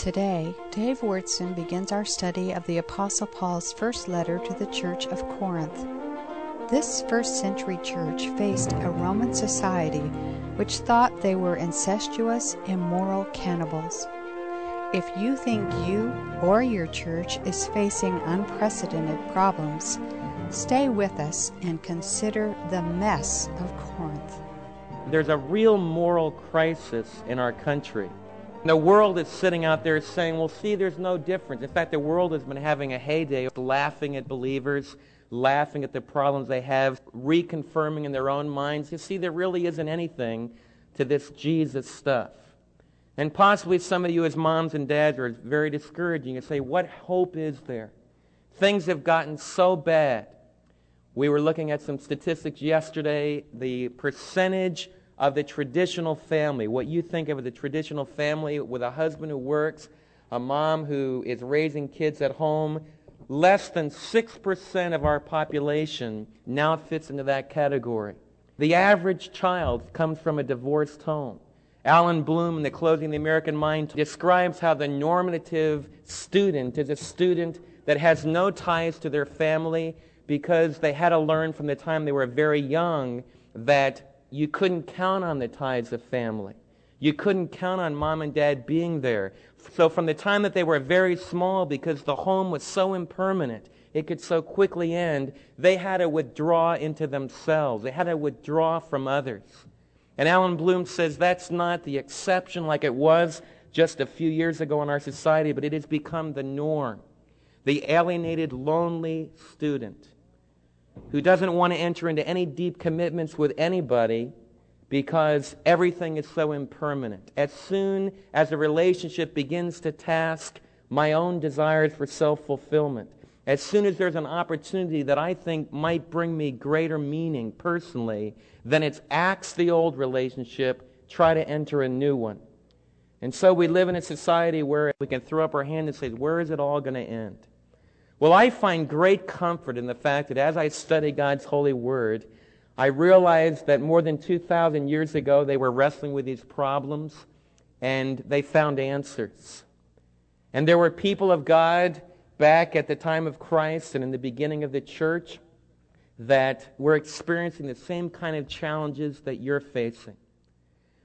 Today, Dave Wyrtzen begins our study of the Apostle Paul's first letter to the Church of Corinth. This first century church faced a Roman society which thought they were incestuous, immoral cannibals. If you think you or your church is facing unprecedented problems, stay with us and consider the mess of Corinth. There's a real moral crisis in our country. The world is sitting out there saying, well, see, there's no difference. In fact, the world has been having a heyday of laughing at believers, laughing at the problems they have, reconfirming in their own minds, you see, there really isn't anything to this Jesus stuff. And possibly some of you as moms and dads are very discouraging. You say, what hope is there? Things have gotten so bad. We were looking at some statistics yesterday. The percentage of the traditional family, what you think of as a traditional family with a husband who works, a mom who is raising kids at home, less than 6% of our population now fits into that category. The average child comes from a divorced home. Allan Bloom, in The Closing the American Mind, describes how the normative student is a student that has no ties to their family because they had to learn from the time they were very young that you couldn't count on the ties of family. You couldn't count on mom and dad being there. So from the time that they were very small, because the home was so impermanent, it could so quickly end, they had to withdraw into themselves. They had to withdraw from others. And Allan Bloom says that's not the exception like it was just a few years ago in our society, but it has become the norm. The alienated, lonely student who doesn't want to enter into any deep commitments with anybody because everything is so impermanent. As soon as a relationship begins to task my own desires for self fulfillment, as soon as there's an opportunity that I think might bring me greater meaning personally, then it's axe the old relationship, try to enter a new one. And so we live in a society where we can throw up our hand and say, where is it all going to end? Well, I find great comfort in the fact that as I study God's holy word, I realize that more than 2,000 years ago they were wrestling with these problems and they found answers. And there were people of God back at the time of Christ and in the beginning of the church that were experiencing the same kind of challenges that you're facing.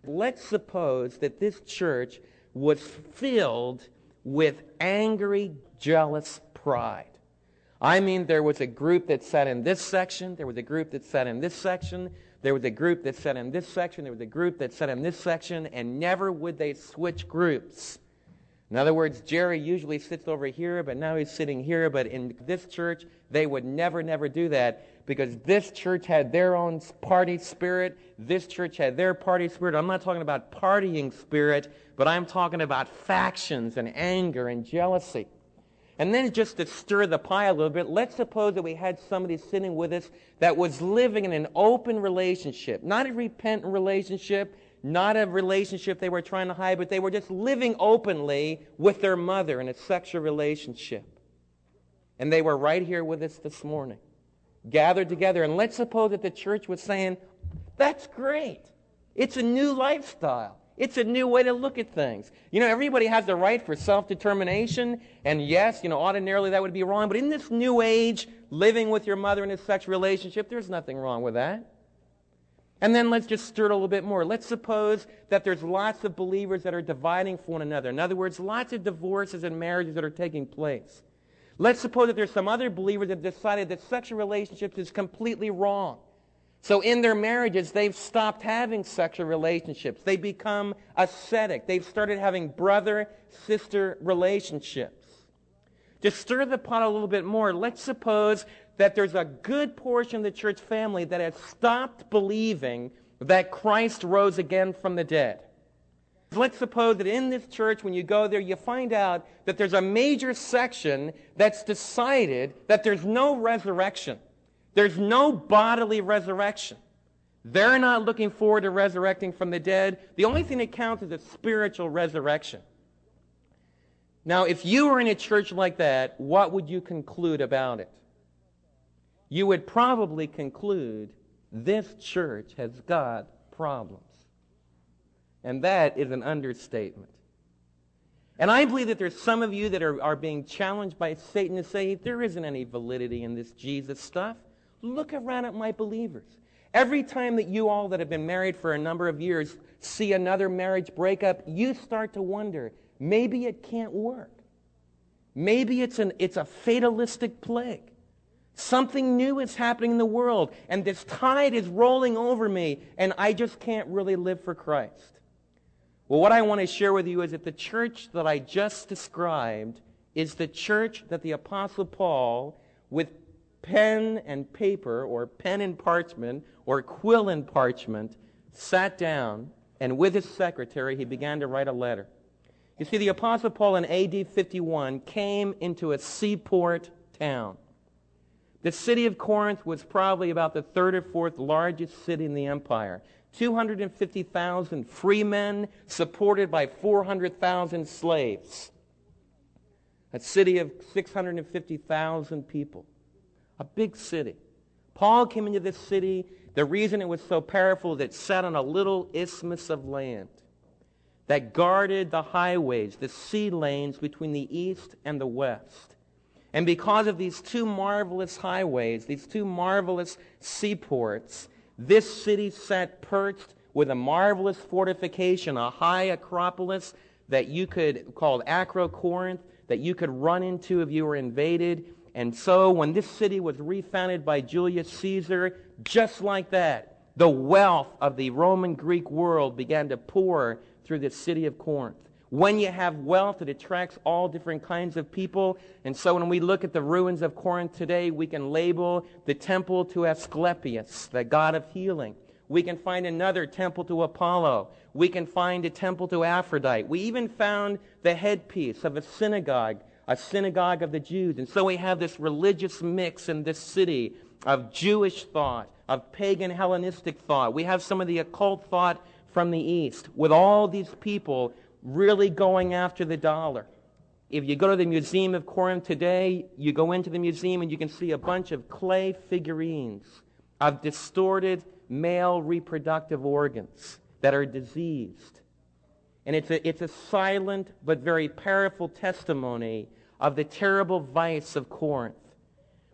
Let's suppose that this church was filled with angry, jealous pride. I mean, there was a group that sat in this section, there was a group that sat in this section, there was a group that sat in this section, there was a group that sat in this section, and never would they switch groups. In other words, Jerry usually sits over here, but now he's sitting here. But in this church, they would never, never do that because this church had their own party spirit. This church had their party spirit. I'm not talking about partying spirit, but I'm talking about factions and anger and jealousy. And then just to stir the pie a little bit, let's suppose that we had somebody sitting with us that was living in an open relationship, not a repentant relationship, not a relationship they were trying to hide, but they were just living openly with their mother in a sexual relationship. And they were right here with us this morning, gathered together. And let's suppose that the church was saying, that's great. It's a new lifestyle. It's a new way to look at things. You know, everybody has the right for self determination, and yes, you know, ordinarily that would be wrong, but in this new age, living with your mother in a sexual relationship, there's nothing wrong with that. And then let's just stir it a little bit more. Let's suppose that there's lots of believers that are dividing from one another. In other words, lots of divorces and marriages that are taking place. Let's suppose that there's some other believers that have decided that sexual relationships is completely wrong. So in their marriages, they've stopped having sexual relationships. They become ascetic. They've started having brother sister relationships. To stir the pot a little bit more, let's suppose that there's a good portion of the church family that has stopped believing that Christ rose again from the dead. Let's suppose that in this church, when you go there, you find out that there's a major section that's decided that there's no resurrection. There's no bodily resurrection. They're not looking forward to resurrecting from the dead. The only thing that counts is a spiritual resurrection. Now, if you were in a church like that, what would you conclude about it? You would probably conclude this church has got problems. And that is an understatement. And I believe that there's some of you that are, are being challenged by Satan to say, there isn't any validity in this Jesus stuff. Look around at my believers. Every time that you all that have been married for a number of years see another marriage breakup, you start to wonder, maybe it can't work. Maybe it's, an, it's a fatalistic plague. Something new is happening in the world, and this tide is rolling over me, and I just can't really live for Christ. Well, what I want to share with you is that the church that I just described is the church that the Apostle Paul, with pen and paper, or pen and parchment, or quill and parchment, sat down, and with his secretary, he began to write a letter. You see, the Apostle Paul in AD 51 came into a seaport town. The city of Corinth was probably about the third or fourth largest city in the empire. 250,000 free men supported by 400,000 slaves. A city of 650,000 people. A big city. Paul came into this city. The reason it was so powerful is it sat on a little isthmus of land that guarded the highways, the sea lanes between the east and the west. And because of these two marvelous highways, these two marvelous seaports, this city sat perched with a marvelous fortification, a high acropolis that you could, called Acrocorinth, that you could run into if you were invaded. And so when this city was refounded by Julius Caesar, just like that, the wealth of the Roman Greek world began to pour through the city of Corinth. When you have wealth, it attracts all different kinds of people. And so when we look at the ruins of Corinth today, we can label the temple to Asclepius, the god of healing. We can find another temple to Apollo. We can find a temple to Aphrodite. We even found the headpiece of a synagogue, a synagogue of the Jews. And so we have this religious mix in this city of Jewish thought, of pagan Hellenistic thought. We have some of the occult thought from the East with all these people really going after the dollar. If you go to the Museum of Corinth today, you go into the museum and you can see a bunch of clay figurines of distorted male reproductive organs that are diseased. And it's a, it's a silent but very powerful testimony of the terrible vice of Corinth.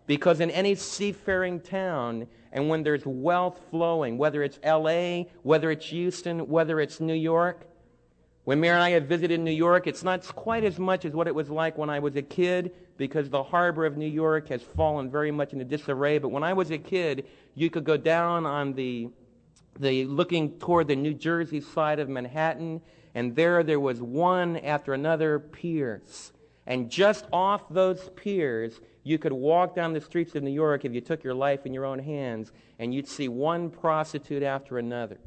Because in any seafaring town, and when there's wealth flowing, whether it's LA, whether it's Houston, whether it's New York, when Mary and I have visited New York, it's not quite as much as what it was like when I was a kid because the harbor of New York has fallen very much into disarray. But when I was a kid, you could go down on the, the looking toward the New Jersey side of Manhattan, and there there was one after another piers. And just off those piers, you could walk down the streets of New York if you took your life in your own hands, and you'd see one prostitute after another.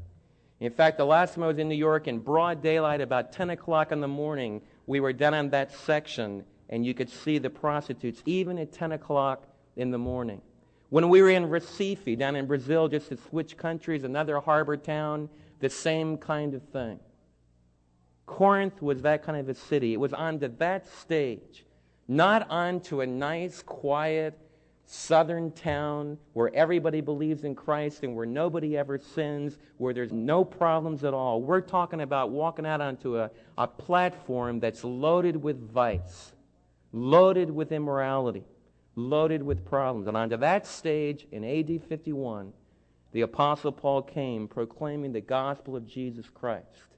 In fact, the last time I was in New York in broad daylight, about 10 o'clock in the morning, we were down on that section, and you could see the prostitutes even at 10 o'clock in the morning. When we were in Recife, down in Brazil, just to switch countries, another harbor town, the same kind of thing. Corinth was that kind of a city. It was onto that stage, not onto a nice, quiet, southern town where everybody believes in Christ and where nobody ever sins, where there's no problems at all. We're talking about walking out onto a, a platform that's loaded with vice, loaded with immorality, loaded with problems. And onto that stage in AD 51, the Apostle Paul came proclaiming the gospel of Jesus Christ.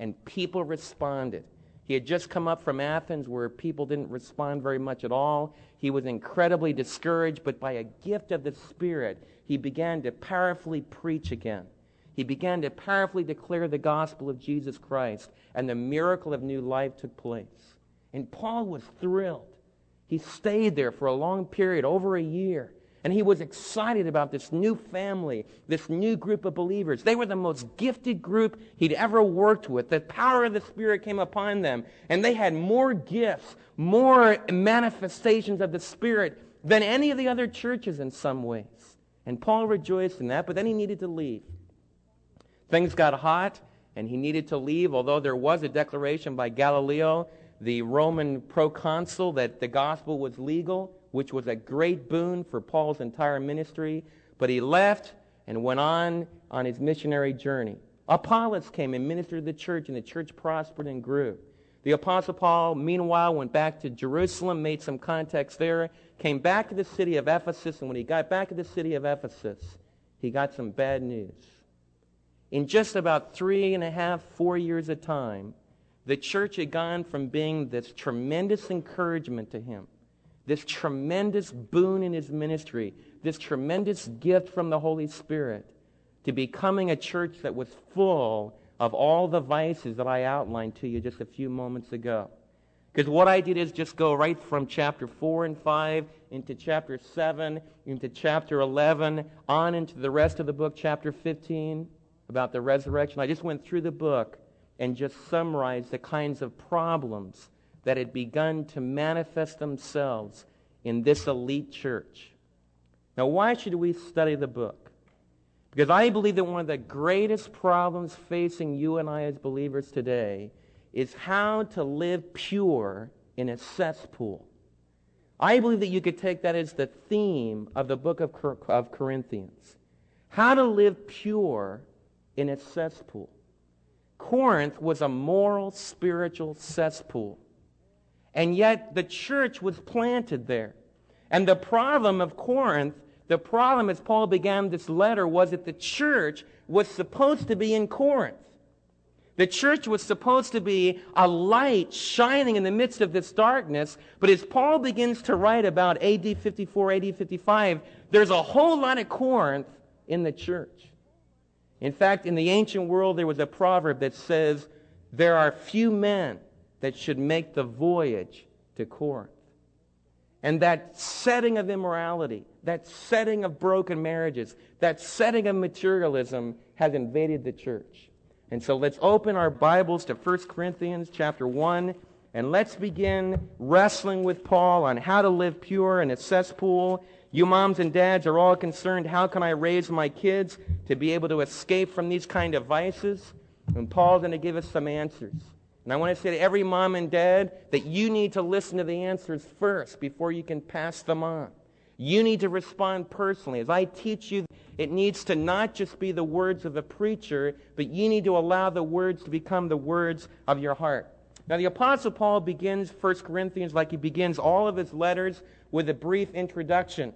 And people responded. He had just come up from Athens where people didn't respond very much at all. He was incredibly discouraged, but by a gift of the Spirit, he began to powerfully preach again. He began to powerfully declare the gospel of Jesus Christ, and the miracle of new life took place. And Paul was thrilled. He stayed there for a long period, over a year. And he was excited about this new family, this new group of believers. They were the most gifted group he'd ever worked with. The power of the Spirit came upon them, and they had more gifts, more manifestations of the Spirit than any of the other churches in some ways. And Paul rejoiced in that, but then he needed to leave. Things got hot, and he needed to leave, although there was a declaration by Gallio, the Roman proconsul, that the gospel was legal which was a great boon for Paul's entire ministry. But he left and went on on his missionary journey. Apollos came and ministered to the church, and the church prospered and grew. The Apostle Paul, meanwhile, went back to Jerusalem, made some contacts there, came back to the city of Ephesus, and when he got back to the city of Ephesus, he got some bad news. In just about three and a half, four years of time, the church had gone from being this tremendous encouragement to him, this tremendous boon in his ministry, this tremendous gift from the Holy Spirit, to becoming a church that was full of all the vices that I outlined to you just a few moments ago. Because what I did is just go right from chapter 4 and 5 into chapter 7, into chapter 11, on into the rest of the book, chapter 15, about the resurrection. I just went through the book and just summarized the kinds of problems that had begun to manifest themselves in this elite church. Now, why should we study the book? Because I believe that one of the greatest problems facing you and I as believers today is how to live pure in a cesspool. I believe that you could take that as the theme of the book of, of Corinthians. How to live pure in a cesspool. Corinth was a moral, spiritual cesspool. And yet the church was planted there. And the problem of Corinth, the problem as Paul began this letter, was that the church was supposed to be in Corinth. The church was supposed to be a light shining in the midst of this darkness. But as Paul begins to write about AD 54, AD 55, there's a whole lot of Corinth in the church. In fact, in the ancient world, there was a proverb that says, There are few men that should make the voyage to Corinth. And that setting of immorality, that setting of broken marriages, that setting of materialism has invaded the church. And so let's open our Bibles to 1 Corinthians chapter 1 and let's begin wrestling with Paul on how to live pure in a cesspool you moms and dads are all concerned, how can I raise my kids to be able to escape from these kind of vices? And Paul's going to give us some answers. And I want to say to every mom and dad that you need to listen to the answers first before you can pass them on. You need to respond personally. As I teach you, it needs to not just be the words of the preacher, but you need to allow the words to become the words of your heart. Now, the Apostle Paul begins 1 Corinthians like he begins all of his letters with a brief introduction.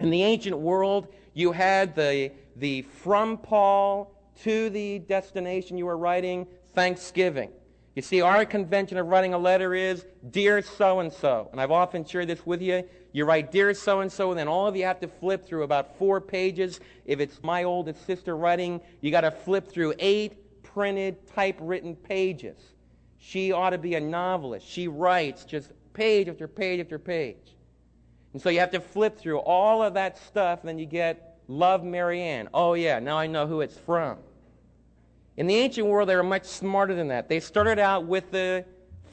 In the ancient world, you had the, the from Paul to the destination you were writing, Thanksgiving. You see, our convention of writing a letter is, Dear so and so. And I've often shared this with you. You write, Dear so and so, and then all of you have to flip through about four pages. If it's my oldest sister writing, you got to flip through eight printed, typewritten pages. She ought to be a novelist. She writes just page after page after page. And so you have to flip through all of that stuff, and then you get Love Marianne. Oh, yeah, now I know who it's from. In the ancient world, they were much smarter than that. They started out with the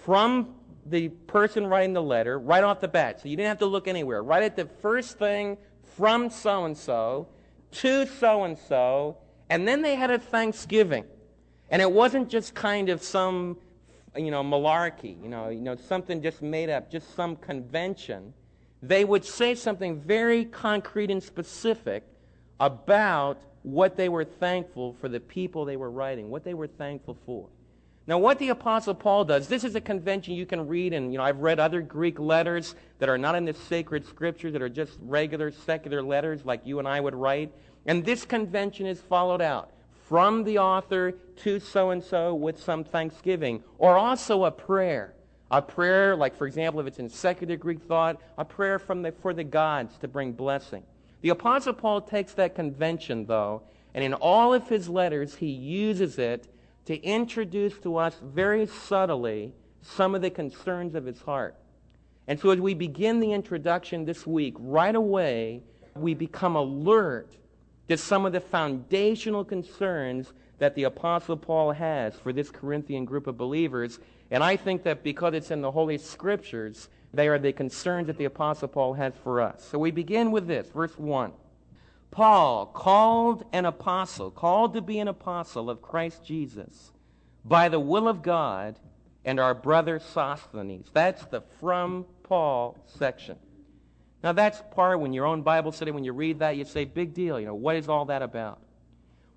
from the person writing the letter right off the bat. So you didn't have to look anywhere. Right at the first thing from so and so to so and so, and then they had a Thanksgiving. And it wasn't just kind of some, you know, malarkey, you know, you know, something just made up, just some convention they would say something very concrete and specific about what they were thankful for the people they were writing, what they were thankful for. Now, what the Apostle Paul does, this is a convention you can read, and you know, I've read other Greek letters that are not in the sacred scripture, that are just regular secular letters like you and I would write. And this convention is followed out from the author to so and so with some thanksgiving, or also a prayer. A prayer, like for example, if it's in secular Greek thought, a prayer from the, for the gods to bring blessing. The Apostle Paul takes that convention, though, and in all of his letters, he uses it to introduce to us very subtly some of the concerns of his heart. And so as we begin the introduction this week, right away, we become alert to some of the foundational concerns that the Apostle Paul has for this Corinthian group of believers and I think that because it's in the Holy Scriptures, they are the concerns that the Apostle Paul has for us. So we begin with this, verse 1. Paul, called an apostle, called to be an apostle of Christ Jesus, by the will of God, and our brother Sosthenes. That's the from Paul section. Now that's part when your own Bible study, when you read that, you say, big deal. You know, what is all that about?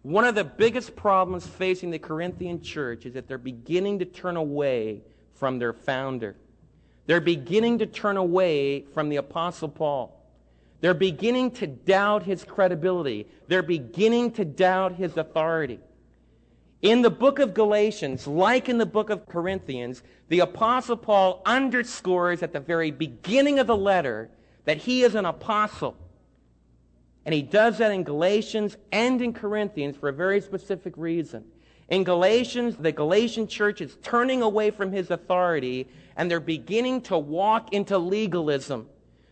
One of the biggest problems facing the Corinthian church is that they're beginning to turn away from their founder. They're beginning to turn away from the Apostle Paul. They're beginning to doubt his credibility. They're beginning to doubt his authority. In the book of Galatians, like in the book of Corinthians, the Apostle Paul underscores at the very beginning of the letter that he is an apostle. And he does that in Galatians and in Corinthians for a very specific reason. In Galatians, the Galatian church is turning away from his authority and they're beginning to walk into legalism.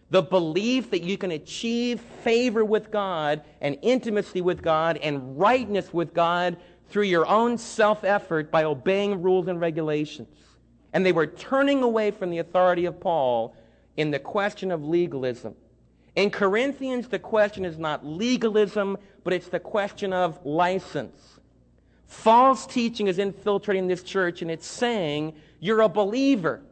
The belief that you can achieve favor with God and intimacy with God and rightness with God through your own self effort by obeying rules and regulations. And they were turning away from the authority of Paul in the question of legalism. In Corinthians, the question is not legalism, but it's the question of license. False teaching is infiltrating this church, and it's saying you're a believer.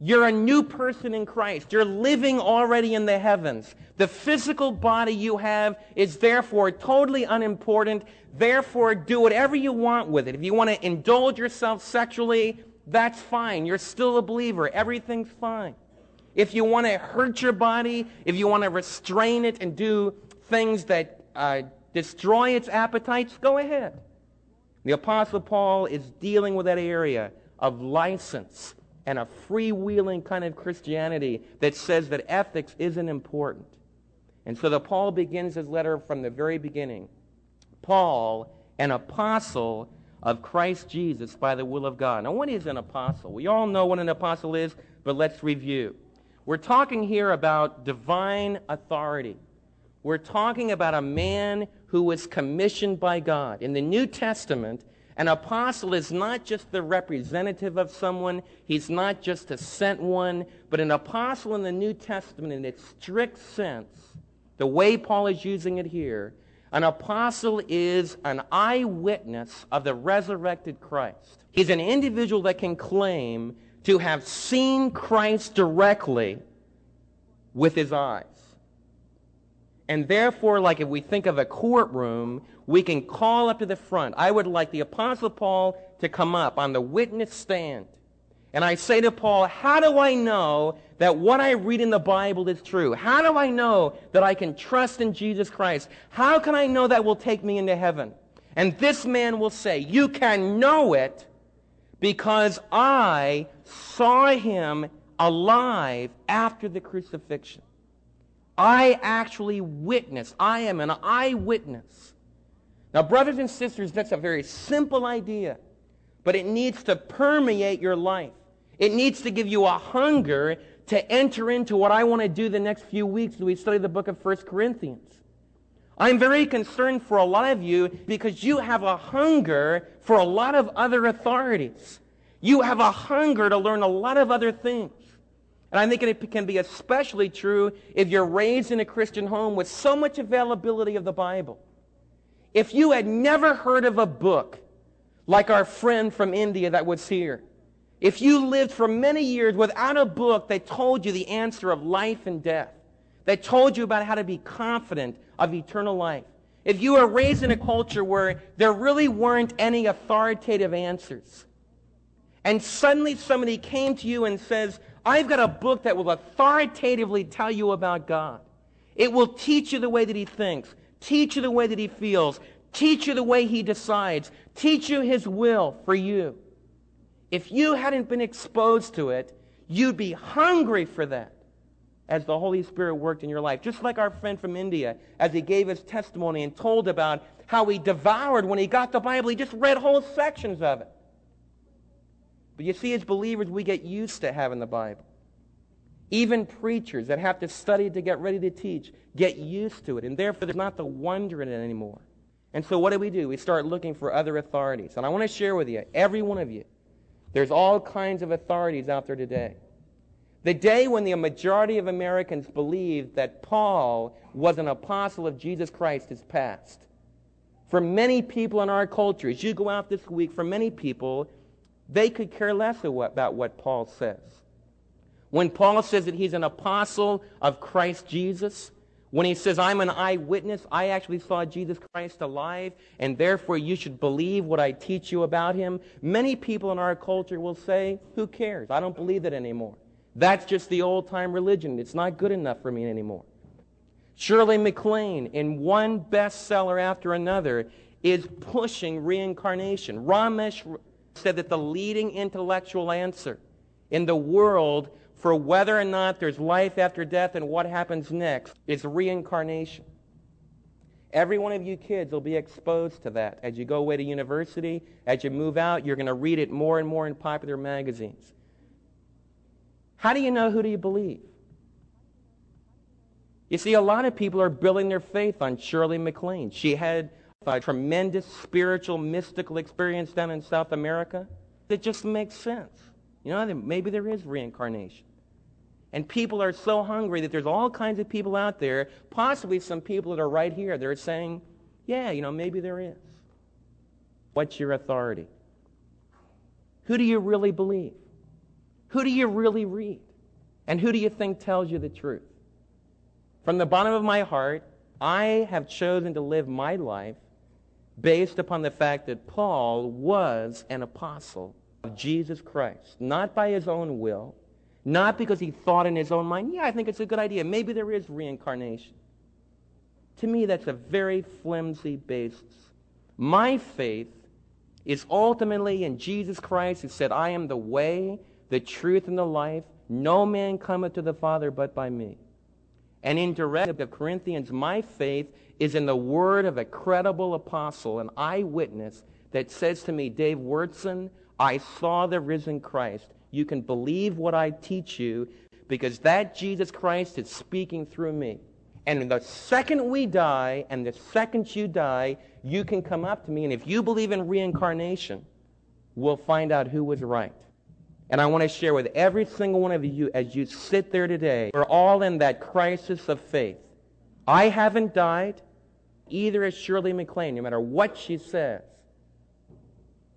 You're a new person in Christ. You're living already in the heavens. The physical body you have is therefore totally unimportant. Therefore, do whatever you want with it. If you want to indulge yourself sexually, that's fine. You're still a believer. Everything's fine. If you want to hurt your body, if you want to restrain it and do things that uh, destroy its appetites, go ahead. The Apostle Paul is dealing with that area of license and a freewheeling kind of Christianity that says that ethics isn't important. And so the Paul begins his letter from the very beginning. Paul, an apostle of Christ Jesus by the will of God. Now, what is an apostle? We all know what an apostle is, but let's review. We're talking here about divine authority. We're talking about a man who was commissioned by God. In the New Testament, an apostle is not just the representative of someone, he's not just a sent one, but an apostle in the New Testament, in its strict sense, the way Paul is using it here, an apostle is an eyewitness of the resurrected Christ. He's an individual that can claim to have seen Christ directly with his eyes. And therefore, like if we think of a courtroom, we can call up to the front. I would like the Apostle Paul to come up on the witness stand. And I say to Paul, how do I know that what I read in the Bible is true? How do I know that I can trust in Jesus Christ? How can I know that will take me into heaven? And this man will say, you can know it because I saw him alive after the crucifixion. I actually witness. I am an eyewitness. Now, brothers and sisters, that's a very simple idea, but it needs to permeate your life. It needs to give you a hunger to enter into what I want to do the next few weeks as we study the book of 1 Corinthians. I'm very concerned for a lot of you because you have a hunger for a lot of other authorities. You have a hunger to learn a lot of other things. And I think it can be especially true if you're raised in a Christian home with so much availability of the Bible. If you had never heard of a book like our friend from India that was here, if you lived for many years without a book that told you the answer of life and death, that told you about how to be confident of eternal life, if you were raised in a culture where there really weren't any authoritative answers, and suddenly somebody came to you and says, I've got a book that will authoritatively tell you about God. It will teach you the way that he thinks, teach you the way that he feels, teach you the way he decides, teach you his will for you. If you hadn't been exposed to it, you'd be hungry for that as the Holy Spirit worked in your life. Just like our friend from India, as he gave his testimony and told about how he devoured when he got the Bible, he just read whole sections of it. But you see, as believers, we get used to having the Bible. Even preachers that have to study to get ready to teach get used to it, and therefore there's not the wonder in it anymore. And so what do we do? We start looking for other authorities. And I want to share with you, every one of you, there's all kinds of authorities out there today. The day when the majority of Americans believed that Paul was an apostle of Jesus Christ is past. For many people in our culture, as you go out this week, for many people, they could care less about what Paul says. When Paul says that he's an apostle of Christ Jesus, When he says, I'm an eyewitness, I actually saw Jesus Christ alive, and therefore you should believe what I teach you about him, many people in our culture will say, Who cares? I don't believe that anymore. That's just the old time religion. It's not good enough for me anymore. Shirley MacLaine, in one bestseller after another, is pushing reincarnation. Ramesh said that the leading intellectual answer in the world for whether or not there's life after death and what happens next is reincarnation. Every one of you kids will be exposed to that as you go away to university, as you move out, you're going to read it more and more in popular magazines. How do you know who do you believe? You see, a lot of people are building their faith on Shirley MacLaine. She had a tremendous spiritual, mystical experience down in South America that just makes sense. You know, maybe there is reincarnation. And people are so hungry that there's all kinds of people out there, possibly some people that are right here, they're saying, yeah, you know, maybe there is. What's your authority? Who do you really believe? Who do you really read? And who do you think tells you the truth? From the bottom of my heart, I have chosen to live my life based upon the fact that Paul was an apostle of Jesus Christ, not by his own will, not because he thought in his own mind, yeah, I think it's a good idea. Maybe there is reincarnation. To me, that's a very flimsy basis. My faith is ultimately in Jesus Christ who said, I am the way, the truth, and the life. No man cometh to the Father but by me. And in direct of Corinthians, my faith is in the word of a credible apostle, an eyewitness that says to me, Dave Wyrtzen, I saw the risen Christ. You can believe what I teach you because that Jesus Christ is speaking through me. And the second we die and the second you die, you can come up to me. And if you believe in reincarnation, we'll find out who was right. And I want to share with every single one of you as you sit there today, we're all in that crisis of faith. I haven't died, either as Shirley MacLaine, no matter what she says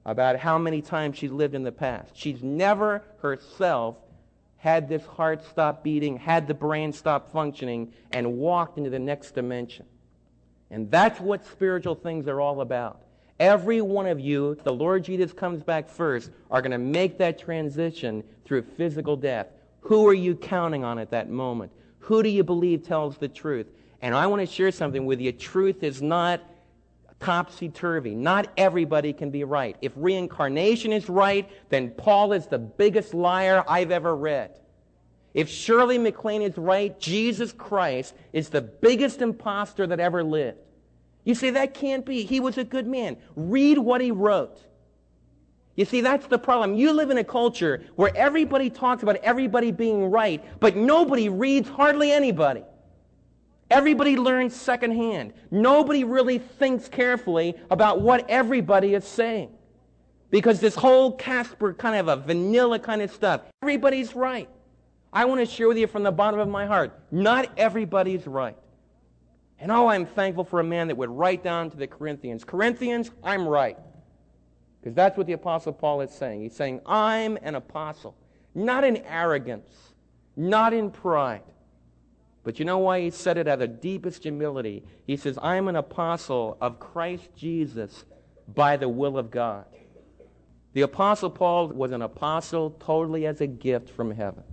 about how many times she's lived in the past. She's never herself had this heart stop beating, had the brain stop functioning, and walked into the next dimension. And that's what spiritual things are all about. Every one of you, the Lord Jesus comes back first, are going to make that transition through physical death. Who are you counting on at that moment? Who do you believe tells the truth? And I want to share something with you. Truth is not topsy turvy. Not everybody can be right. If reincarnation is right, then Paul is the biggest liar I've ever read. If Shirley MacLaine is right, Jesus Christ is the biggest impostor that ever lived. You say, that can't be. He was a good man. Read what he wrote. You see, that's the problem. You live in a culture where everybody talks about everybody being right, but nobody reads hardly anybody. Everybody learns secondhand. Nobody really thinks carefully about what everybody is saying. Because this whole Casper kind of a vanilla kind of stuff, everybody's right. I want to share with you from the bottom of my heart, not everybody's right. And oh, I'm thankful for a man that would write down to the Corinthians, Corinthians, I'm right. Because that's what the Apostle Paul is saying. He's saying, I'm an apostle. Not in arrogance, not in pride, but you know why he said it out of deepest humility? He says, I'm an apostle of Christ Jesus by the will of God. The apostle Paul was an apostle totally as a gift from heaven.